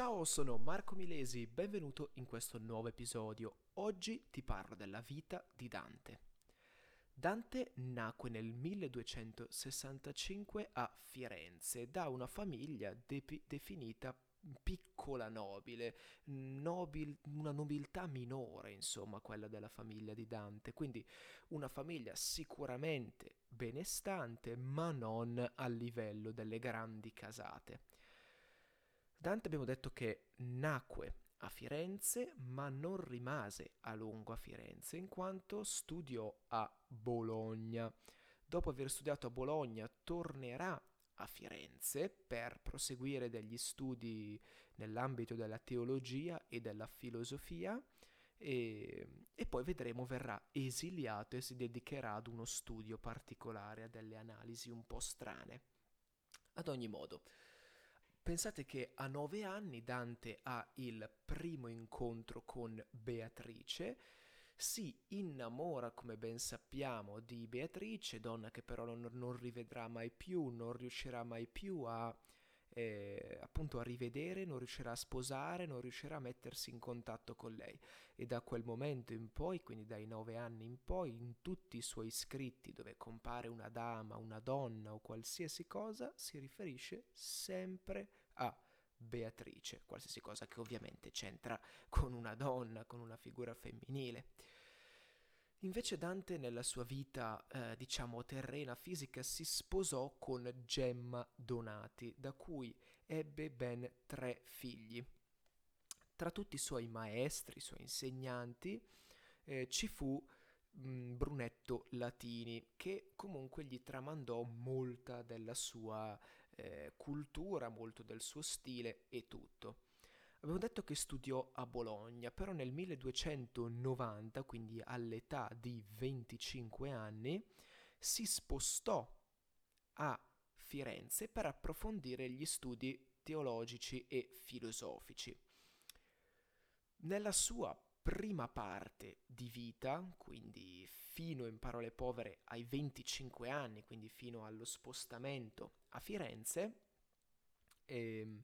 Ciao, sono Marco Milesi, benvenuto in questo nuovo episodio. Oggi ti parlo della vita di Dante. Dante nacque nel 1265 a Firenze da una famiglia de- definita piccola nobile, nobil, una nobiltà minore, insomma, quella della famiglia di Dante, quindi una famiglia sicuramente benestante, ma non a livello delle grandi casate. Dante abbiamo detto che nacque a Firenze, ma non rimase a lungo a Firenze, in quanto studiò a Bologna. Dopo aver studiato a Bologna, tornerà a Firenze per proseguire degli studi nell'ambito della teologia e della filosofia e, e, poi vedremo verrà esiliato e si dedicherà ad uno studio particolare, a delle analisi un po' strane. Ad ogni modo, pensate che a nove anni Dante ha il primo incontro con Beatrice, si innamora, come ben sappiamo, di Beatrice, donna che però non, non rivedrà mai più, non riuscirà mai più a, eh, appunto a rivedere, non riuscirà a sposare, non riuscirà a mettersi in contatto con lei. E da quel momento in poi, quindi dai nove anni in poi, in tutti i suoi scritti dove compare una dama, una donna o qualsiasi cosa, si riferisce sempre a Beatrice, qualsiasi cosa che ovviamente c'entra con una donna, con una figura femminile. Invece Dante nella sua vita, eh, diciamo, terrena, fisica, si sposò con Gemma Donati, da cui ebbe ben tre figli. Tra tutti i suoi maestri, i suoi insegnanti, eh, ci fu mh, mm, Brunetto Latini, che comunque gli tramandò molta della sua eh, cultura, molto del suo stile e tutto. Avevo detto che studiò a Bologna, però nel 1290, quindi all'età di 25 anni, si spostò a Firenze per approfondire gli studi teologici e filosofici. Nella sua prima parte di vita, quindi fino in parole povere ai 25 anni, quindi fino allo spostamento a Firenze, eh,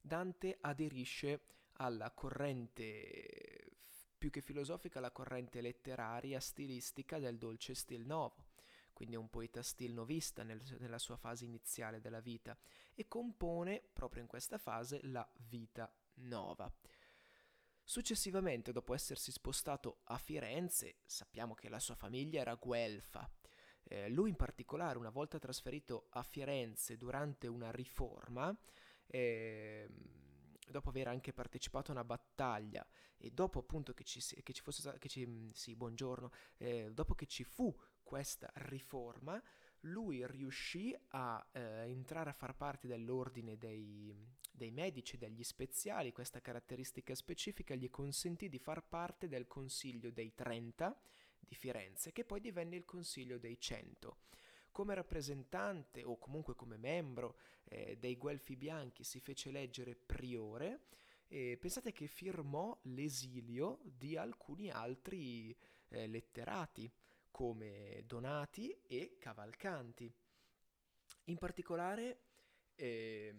Dante aderisce alla corrente più che filosofica, alla corrente letteraria stilistica del dolce stil novo, quindi è un poeta stil novista nel, nella sua fase iniziale della vita e compone proprio in questa fase la vita nova. Successivamente, dopo essersi spostato a Firenze, sappiamo che la sua famiglia era guelfa. Eh, lui in particolare, una volta trasferito a Firenze durante una riforma, eh, dopo aver anche partecipato a una battaglia e dopo appunto che ci, che ci fosse che ci, sì, buongiorno, eh, dopo che ci fu questa riforma, lui riuscì a eh, entrare a far parte dell'ordine dei, dei medici, degli speziali, questa caratteristica specifica gli consentì di far parte del Consiglio dei 30 di Firenze, che poi divenne il Consiglio dei 100 come rappresentante o comunque come membro eh, dei Guelfi Bianchi si fece eleggere priore e pensate che firmò l'esilio di alcuni altri eh, letterati come Donati e Cavalcanti. In particolare, eh,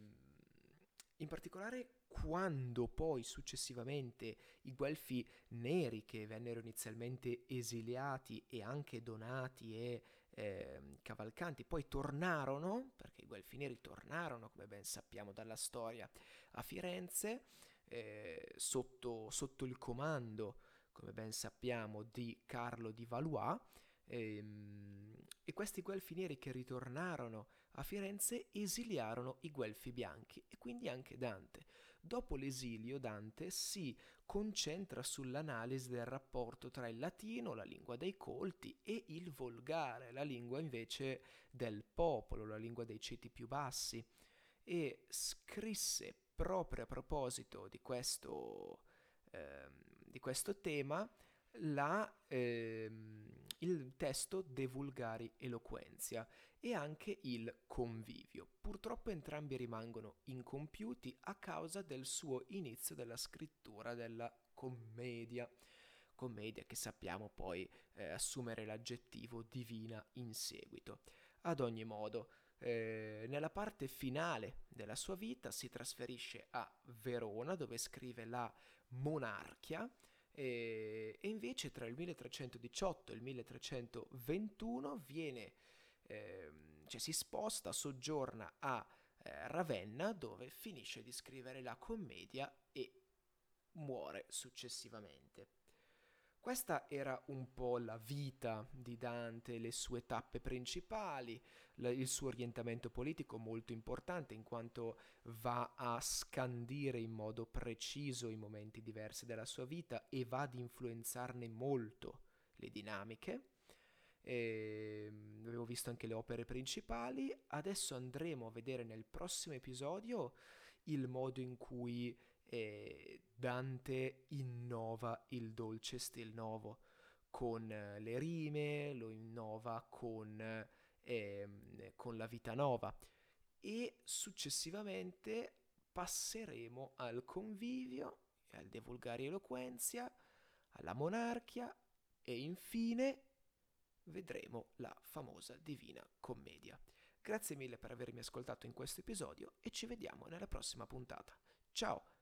in particolare quando poi successivamente i guelfi neri che vennero inizialmente esiliati e anche donati e eh, cavalcanti poi tornarono, perché i guelfi neri tornarono, come ben sappiamo dalla storia, a Firenze eh, sotto, sotto il comando, come ben sappiamo, di Carlo di Valois e, ehm, e questi guelfi neri che ritornarono a Firenze esiliarono i guelfi bianchi e quindi anche Dante. Dopo l'esilio Dante si concentra sull'analisi del rapporto tra il latino, la lingua dei colti, e il volgare, la lingua invece del popolo, la lingua dei ceti più bassi, e scrisse proprio a proposito di questo, eh, di questo tema la, ehm, il testo De Vulgari Eloquenzia e anche il Convivio. Purtroppo entrambi rimangono incompiuti a causa del suo inizio della scrittura della commedia. Commedia che sappiamo poi eh, assumere l'aggettivo divina in seguito. Ad ogni modo, eh, nella parte finale della sua vita si trasferisce a Verona dove scrive la Monarchia e, e invece tra il 1318 e il 1321 viene, eh, cioè si sposta, soggiorna a eh, Ravenna dove finisce di scrivere la commedia e muore successivamente. Questa era un po' la vita di Dante, le sue tappe principali, il suo orientamento politico molto importante in quanto va a scandire in modo preciso i momenti diversi della sua vita e va ad influenzarne molto le dinamiche. E ehm, avevo visto anche le opere principali, adesso andremo a vedere nel prossimo episodio il modo in cui eh, Dante innova il dolce stil novo con eh, le rime, lo innova con, eh, con la vita nova e successivamente passeremo al convivio, al De Vulgari Eloquenzia, alla monarchia e infine vedremo la famosa Divina Commedia. Grazie mille per avermi ascoltato in questo episodio e ci vediamo nella prossima puntata. Ciao!